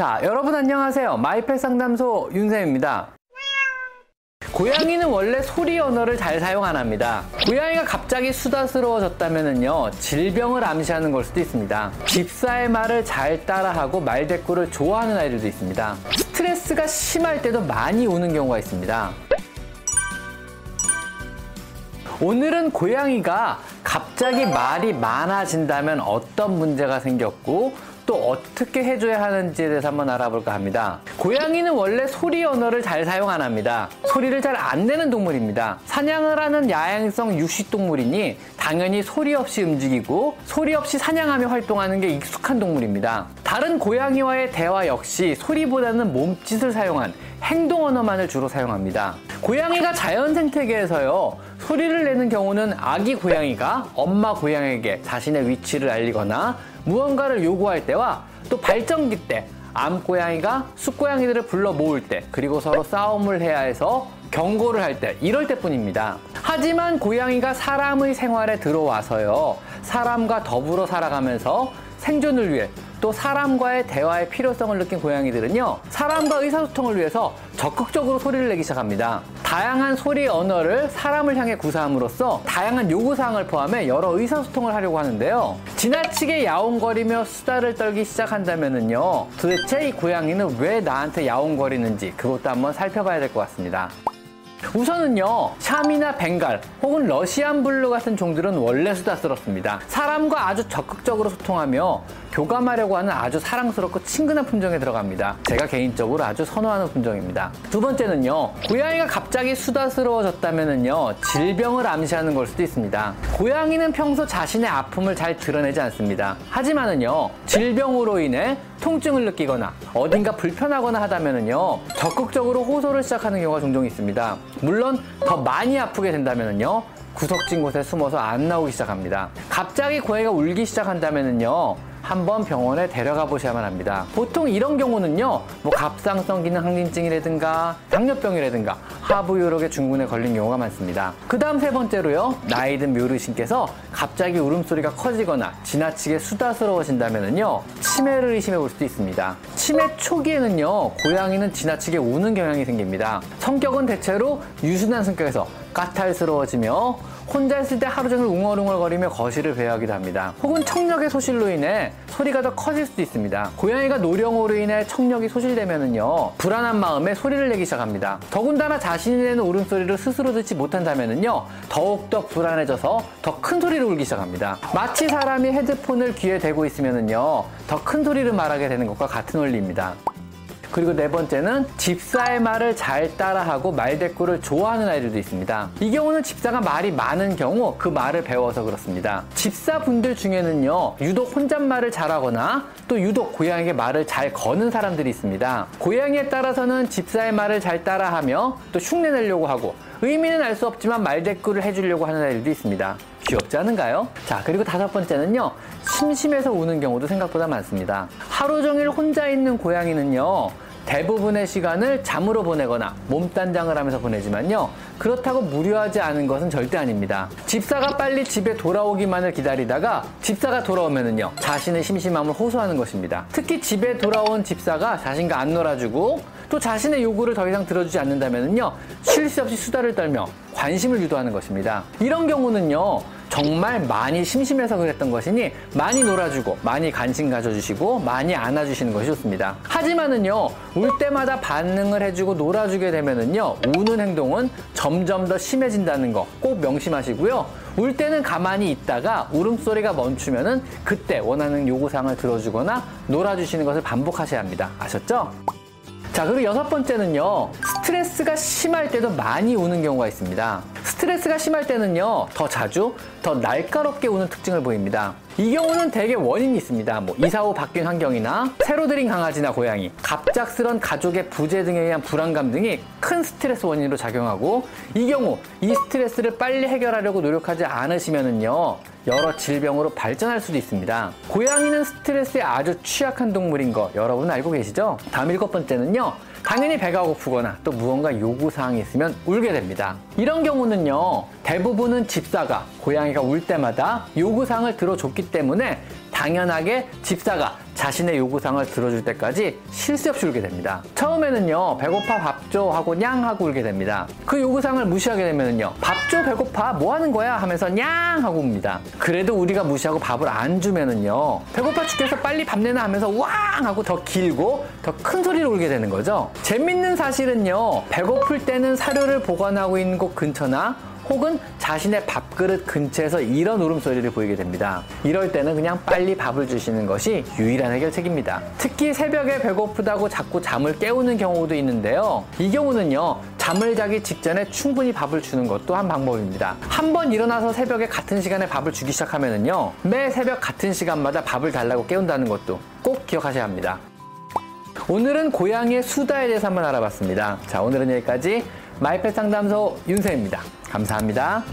자, 여러분 안녕하세요. 마이펫 상담소 윤쌤입니다. 고양이는 원래 소리 언어를 잘 사용 안 합니다. 고양이가 갑자기 수다스러워졌다면요 질병을 암시하는 걸 수도 있습니다. 집사의 말을 잘 따라하고 말대꾸를 좋아하는 아이들도 있습니다. 스트레스가 심할 때도 많이 우는 경우가 있습니다. 오늘은 고양이가 갑자기 말이 많아진다면 어떤 문제가 생겼고 또 어떻게 해줘야 하는지에 대해서 한번 알아볼까 합니다. 고양이는 원래 소리 언어를 잘 사용 안 합니다. 소리를 잘 안 내는 동물입니다. 사냥을 하는 야행성 육식 동물이니 당연히 소리 없이 움직이고 소리 없이 사냥하며 활동하는 게 익숙한 동물입니다. 다른 고양이와의 대화 역시 소리보다는 몸짓을 사용한 행동 언어만을 주로 사용합니다. 고양이가 자연 생태계에서요, 소리를 내는 경우는 아기 고양이가 엄마 고양이에게 자신의 위치를 알리거나 무언가를 요구할 때와 또 발정기 때, 암고양이가 숫고양이들을 불러 모을 때, 그리고 서로 싸움을 해야 해서 경고를 할 때, 이럴 때뿐입니다. 하지만 고양이가 사람의 생활에 들어와서요, 사람과 더불어 살아가면서 생존을 위해 또 사람과의 대화의 필요성을 느낀 고양이들은요, 사람과 의사소통을 위해서 적극적으로 소리를 내기 시작합니다. 다양한 소리 언어를 사람을 향해 구사함으로써 다양한 요구사항을 포함해 여러 의사소통을 하려고 하는데요. 지나치게 야옹거리며 수다를 떨기 시작한다면요, 도대체 이 고양이는 왜 나한테 야옹거리는지 그것도 한번 살펴봐야 될 것 같습니다. 우선은요, 샴이나 벵갈 혹은 러시안 블루 같은 종들은 원래 수다스럽습니다. 사람과 아주 적극적으로 소통하며 교감하려고 하는 아주 사랑스럽고 친근한 품종에 들어갑니다. 제가 개인적으로 아주 선호하는 품종입니다. 두 번째는요, 고양이가 갑자기 수다스러워졌다면요, 질병을 암시하는 걸 수도 있습니다. 고양이는 평소 자신의 아픔을 잘 드러내지 않습니다. 하지만은요, 질병으로 인해 통증을 느끼거나 어딘가 불편하거나 하다면은요, 적극적으로 호소를 시작하는 경우가 종종 있습니다. 물론 더 많이 아프게 된다면은요, 구석진 곳에 숨어서 안 나오기 시작합니다. 갑자기 고양이가 울기 시작한다면은요, 한번 병원에 데려가 보셔야만 합니다. 보통 이런 경우는요, 뭐 갑상선 기능 항진증이라든가 당뇨병이라든가 하부요력의 중군에 걸린 경우가 많습니다. 그 다음 세 번째로요, 나이 든 묘르신께서 갑자기 울음소리가 커지거나 지나치게 수다스러워진다면요, 치매를 의심해 볼 수도 있습니다. 치매 초기에는요, 고양이는 지나치게 우는 경향이 생깁니다. 성격은 대체로 유순한 성격에서 까탈스러워지며 혼자 있을 때 하루 종일 웅얼웅얼거리며 거실을 배회하기도 합니다. 혹은 청력의 소실로 인해 소리가 더 커질 수도 있습니다. 고양이가 노령으로 인해 청력이 소실되면은요 불안한 마음에 소리를 내기 시작합니다. 더군다나 자신이 내는 울음소리를 스스로 듣지 못한다면은요 더욱더 불안해져서 더 큰 소리를 울기 시작합니다. 마치 사람이 헤드폰을 귀에 대고 있으면은요 더 큰 소리를 말하게 되는 것과 같은 원리입니다. 그리고 네 번째는 집사의 말을 잘 따라하고 말대꾸를 좋아하는 아이들도 있습니다. 이 경우는 집사가 말이 많은 경우 그 말을 배워서 그렇습니다. 집사분들 중에는요, 유독 혼잣말을 잘하거나 또 유독 고양이에게 말을 잘 거는 사람들이 있습니다. 고양이에 따라서는 집사의 말을 잘 따라하며 또 흉내내려고 하고 의미는 알 수 없지만 말대꾸를 해주려고 하는 아이들도 있습니다. 귀엽지 않은가요? 자, 그리고 다섯 번째는요, 심심해서 우는 경우도 생각보다 많습니다. 하루 종일 혼자 있는 고양이는요, 대부분의 시간을 잠으로 보내거나 몸단장을 하면서 보내지만요. 그렇다고 무료하지 않은 것은 절대 아닙니다. 집사가 빨리 집에 돌아오기만을 기다리다가 집사가 돌아오면은요. 자신의 심심함을 호소하는 것입니다. 특히 집에 돌아온 집사가 자신과 안 놀아주고 또 자신의 요구를 더 이상 들어주지 않는다면은요. 쉴 새 없이 수다를 떨며 관심을 유도하는 것입니다. 이런 경우는요. 정말 많이 심심해서 그랬던 것이니 많이 놀아주고 많이 관심 가져주시고 많이 안아주시는 것이 좋습니다. 하지만은요 울 때마다 반응을 해주고 놀아주게 되면은요 우는 행동은 점점 더 심해진다는 거 꼭 명심하시고요. 울 때는 가만히 있다가 울음소리가 멈추면은 그때 원하는 요구사항을 들어주거나 놀아주시는 것을 반복하셔야 합니다. 아셨죠? 자, 그리고 여섯 번째는요, 스트레스가 심할 때도 많이 우는 경우가 있습니다. 스트레스가 심할 때는요, 더 자주, 더 날카롭게 우는 특징을 보입니다. 이 경우는 대개 원인이 있습니다. 뭐 이사 후 바뀐 환경이나 새로 들인 강아지나 고양이, 갑작스런 가족의 부재 등에 의한 불안감 등이 큰 스트레스 원인으로 작용하고 이 경우 이 스트레스를 빨리 해결하려고 노력하지 않으시면은요. 여러 질병으로 발전할 수도 있습니다. 고양이는 스트레스에 아주 취약한 동물인 거 여러분 알고 계시죠? 다음 일곱 번째는요. 당연히 배가 고프거나 또 무언가 요구사항이 있으면 울게 됩니다. 이런 경우는요, 대부분은 집사가 고양이가 울 때마다 요구사항을 들어줬기 때문에 당연하게 집사가 자신의 요구사항을 들어줄 때까지 쉴 새 없이 울게 됩니다. 처음에는요, 배고파 밥 줘 하고 냥 하고 울게 됩니다. 그 요구사항을 무시하게 되면은요, 밥 줘 배고파 뭐 하는 거야 하면서 냥 하고 웁니다. 그래도 우리가 무시하고 밥을 안 주면은요, 배고파 죽겠어 빨리 밥 내놔 하면서 왕 하고 더 길고 더 큰 소리로 울게 되는 거죠. 재밌는 사실은요, 배고플 때는 사료를 보관하고 있는 곳 근처나 혹은 자신의 밥그릇 근처에서 이런 울음소리를 보이게 됩니다. 이럴 때는 그냥 빨리 밥을 주시는 것이 유일한 해결책입니다. 특히 새벽에 배고프다고 자꾸 잠을 깨우는 경우도 있는데요. 이 경우는요, 잠을 자기 직전에 충분히 밥을 주는 것도 한 방법입니다. 한 번 일어나서 새벽에 같은 시간에 밥을 주기 시작하면은요, 매 새벽 같은 시간마다 밥을 달라고 깨운다는 것도 꼭 기억하셔야 합니다. 오늘은 고양이의 수다에 대해서 한번 알아봤습니다. 자, 오늘은 여기까지 마이펫 상담소 윤세입니다. 감사합니다.